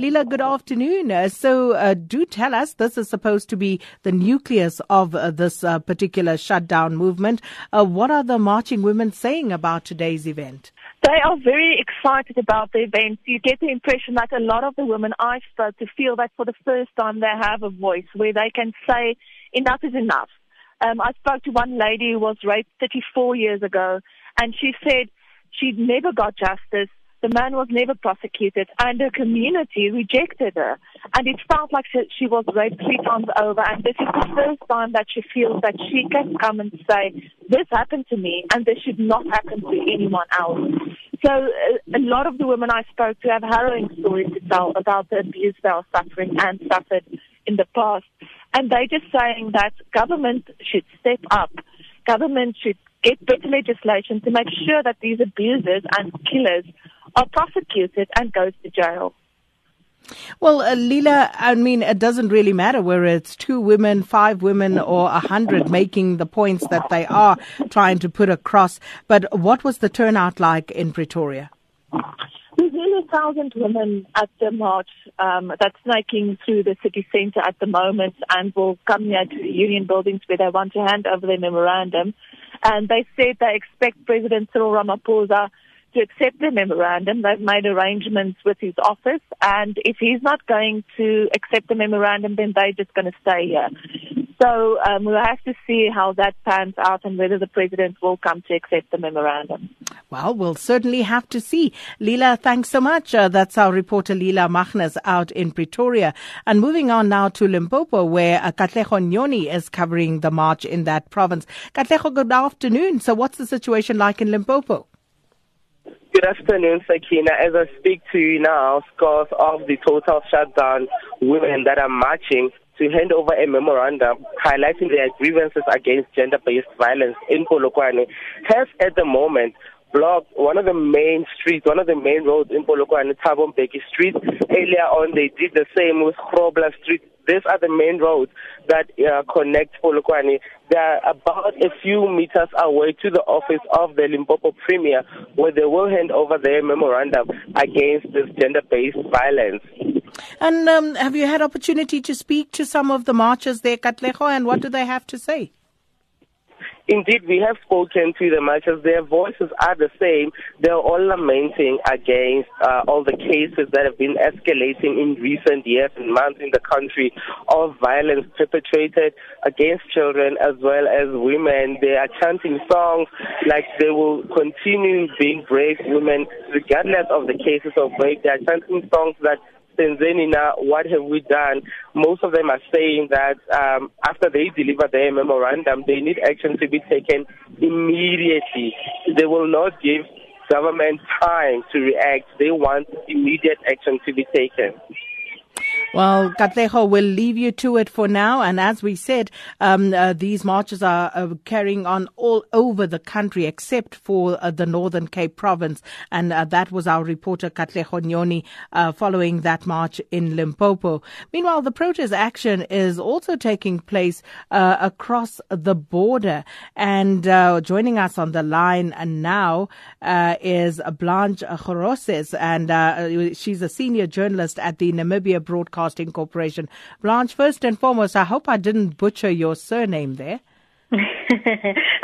Leila, good afternoon. Uh, so, uh, do tell us, this is supposed to be the nucleus of uh, this uh, particular shutdown movement. Uh, what are the marching women saying about today's event? They are very excited about the event. You get the impression that a lot of the women I spoke to feel that for the first time they have a voice where they can say enough is enough. Um, I spoke to one lady who was raped 34 years ago, and she said she never got justice. The man was never prosecuted, and her community rejected her. And it felt like she, she was raped three times over. And this is the first time that she feels that she can come and say, "This happened to me, and this should not happen to anyone else." So uh, a lot of the women I spoke to have harrowing stories to tell about the abuse they are suffering and suffered in the past. And they're just saying that government should step up. Government should get better legislation to make sure that these abusers and killers are prosecuted and goes to jail. Well, uh, Leila, I mean, it doesn't really matter whether it's two women, five women, or a hundred making the points that they are trying to put across. But what was the turnout like in Pretoria? There's nearly a thousand women at the march um, that's snaking through the city centre at the moment and will come here to the union buildings where they want to hand over their memorandum. And they said they expect President Cyril Ramaphosa to accept the memorandum. They've made arrangements with his office, and if he's not going to accept the memorandum, then they're just going to stay here. So um, we'll have to see how that pans out and whether the president will come to accept the memorandum. Well, we'll certainly have to see. Leila, thanks so much. Uh, that's our reporter Leila Magnus out in Pretoria. And moving on now to Limpopo, where uh, Nyoni is covering the march in that province. Katlego, good afternoon. So what's the situation like in Limpopo? Good afternoon, Sakina. As I speak to you now, scores of the total shutdown women that are marching to hand over a memorandum highlighting their grievances against gender-based violence in Polokwane has at the moment blocked one of the main streets, one of the main roads in Polokwane, Thabo Mbeki Street. Earlier on, they did the same with Grobler Street. These are the main roads that uh, connect Polokwane. They are about a few meters away to the office of the Limpopo Premier, where they will hand over their memorandum against this gender-based violence. And um, have you had opportunity to speak to some of the marchers there, Katlego, and what do they have to say? Indeed, we have spoken to the marchers. Their voices are the same. They're all lamenting against uh, all the cases that have been escalating in recent years and months in the country of violence perpetrated against children as well as women. They are chanting songs like they will continue being brave women regardless of the cases of rape. They are chanting songs that Senzeni na, what have we done? Most of them are saying that um, after they deliver their memorandum, they need action to be taken immediately. They will not give government time to react. They want immediate action to be taken. Well, Katlego will leave you to it for now. And as we said, um, uh, these marches are uh, carrying on all over the country except for uh, the Northern Cape province. And uh, that was our reporter, Katlego Nyoni, uh, following that march in Limpopo. Meanwhile, the protest action is also taking place uh, across the border. And joining us on the line now is Blanche Goroses, and she's a senior journalist at the Namibia Broadcast Broadcasting Corporation. Blanche, first and foremost, I hope I didn't butcher your surname there.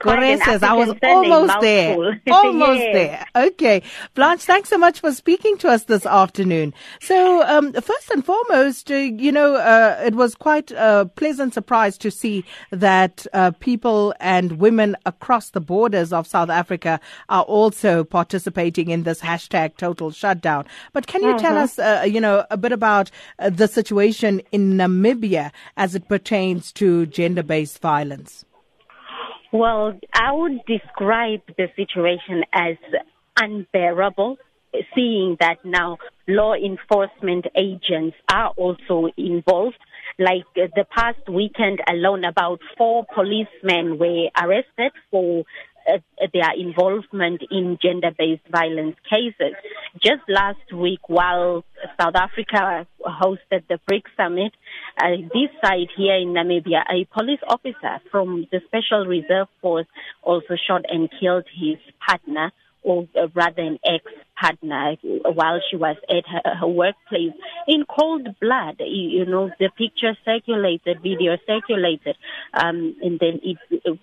Goreses. I was almost there. Almost yes. there. Okay. Blanche, thanks so much for speaking to us this afternoon. So, um, first and foremost, uh, you know, uh, it was quite a pleasant surprise to see that uh, people and women across the borders of South Africa are also participating in this hashtag total shutdown. But can you mm-hmm. tell us, uh, you know, a bit about uh, the situation in Namibia as it pertains to gender gender violence? Well, I would describe the situation as unbearable, seeing that now law enforcement agents are also involved. Like uh, the past weekend alone, about four policemen were arrested for their involvement in gender-based violence cases. Just last week, while South Africa hosted the BRICS summit, uh, this side here in Namibia, a police officer from the Special Reserve Force also shot and killed his partner or rather an ex partner while she was at her, her workplace in cold blood. You, you, know, the picture circulated, video circulated, um, and then it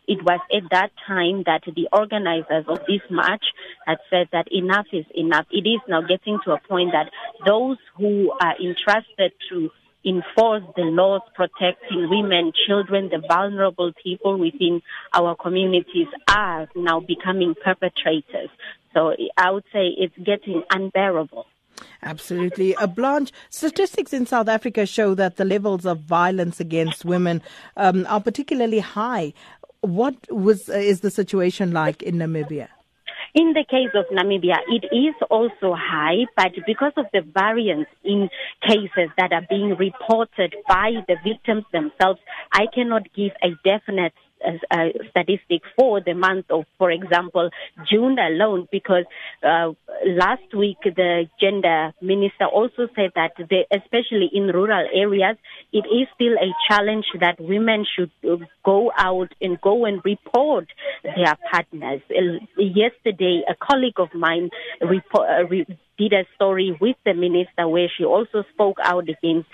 it was at that time that the organizers of this march had said that enough is enough. It is now getting to a point that those who are entrusted to enforce the laws protecting women, children, the vulnerable people within our communities are now becoming perpetrators. So I would say it's getting unbearable. Absolutely. Uh, Blanche, statistics in South Africa show that the levels of violence against women um, are particularly high. What was uh, is the situation like in Namibia? In the case of Namibia, it is also high, but because of the variance in cases that are being reported by the victims themselves, I cannot give a definite uh, statistic for the month of, for example, June alone, because uh, last week the gender minister also said that, especially in rural areas, it is still a challenge that women should go out and go and report their partners. Yesterday, a colleague of mine report, uh, re- did a story with the minister where she also spoke out against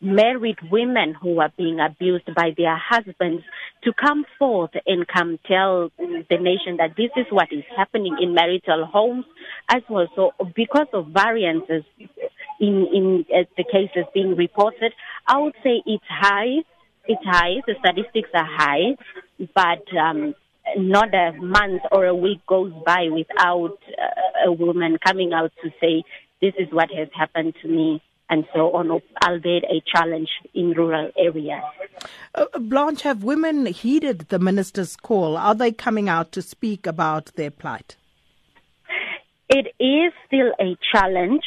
married women who are being abused by their husbands to come forth and come tell the nation that this is what is happening in marital homes as well. So because of variances in, in uh, the cases being reported, I would say it's high. It's high. The statistics are high, but um, not a month or a week goes by without uh, a woman coming out to say, this is what has happened to me, and so on, albeit a challenge in rural areas. Uh, Blanche, have women heeded the minister's call? Are they coming out to speak about their plight? It is still a challenge,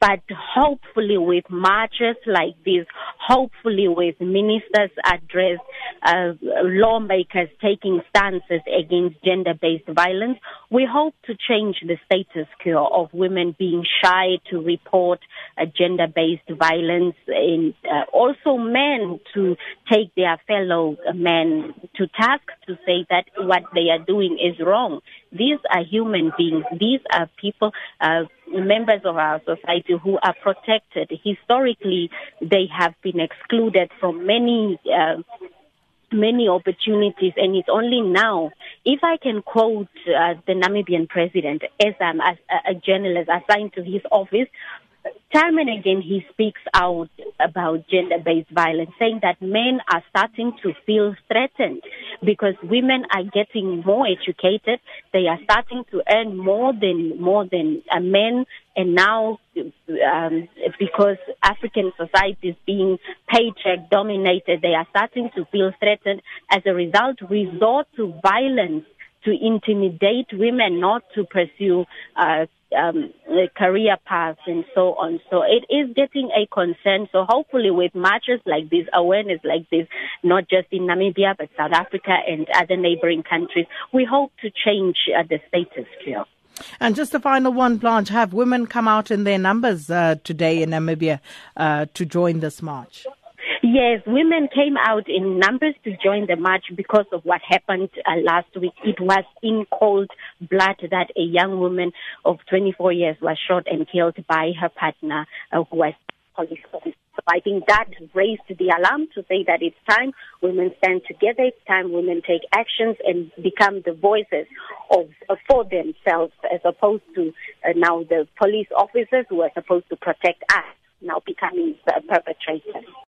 but hopefully with marches like this, hopefully with ministers address, uh, lawmakers taking stances against gender-based violence, we hope to change the status quo of women being shy to report uh, gender-based violence and uh, also men to take their fellow men to task to say that what they are doing is wrong. These are human beings. These are people, uh, members of our society who are protected. Historically, they have been excluded from many uh, many opportunities, and it's only now. If I can quote uh, the Namibian president, as I'm a, a journalist assigned to his office, time and again he speaks out about gender-based violence, saying that men are starting to feel threatened because women are getting more educated. They are starting to earn more than more than a men, and now um, because African society is being paycheck dominated, they are starting to feel threatened. As a result, resort to violence to intimidate women not to pursue uh, um, career paths and so on. So it is getting a concern. So hopefully with marches like this, awareness like this, not just in Namibia, but South Africa and other neighboring countries, we hope to change uh, the status quo. And just a final one, Blanche, have women come out in their numbers uh, today in Namibia uh, to join this march? Yes, women came out in numbers to join the march because of what happened uh, last week. It was in cold blood that a young woman of 24 years was shot and killed by her partner, uh, who was police officer. So I think that raised the alarm to say that it's time women stand together. It's time women take actions and become the voices of uh, for themselves, as opposed to uh, now the police officers who are supposed to protect us now becoming the perpetrators.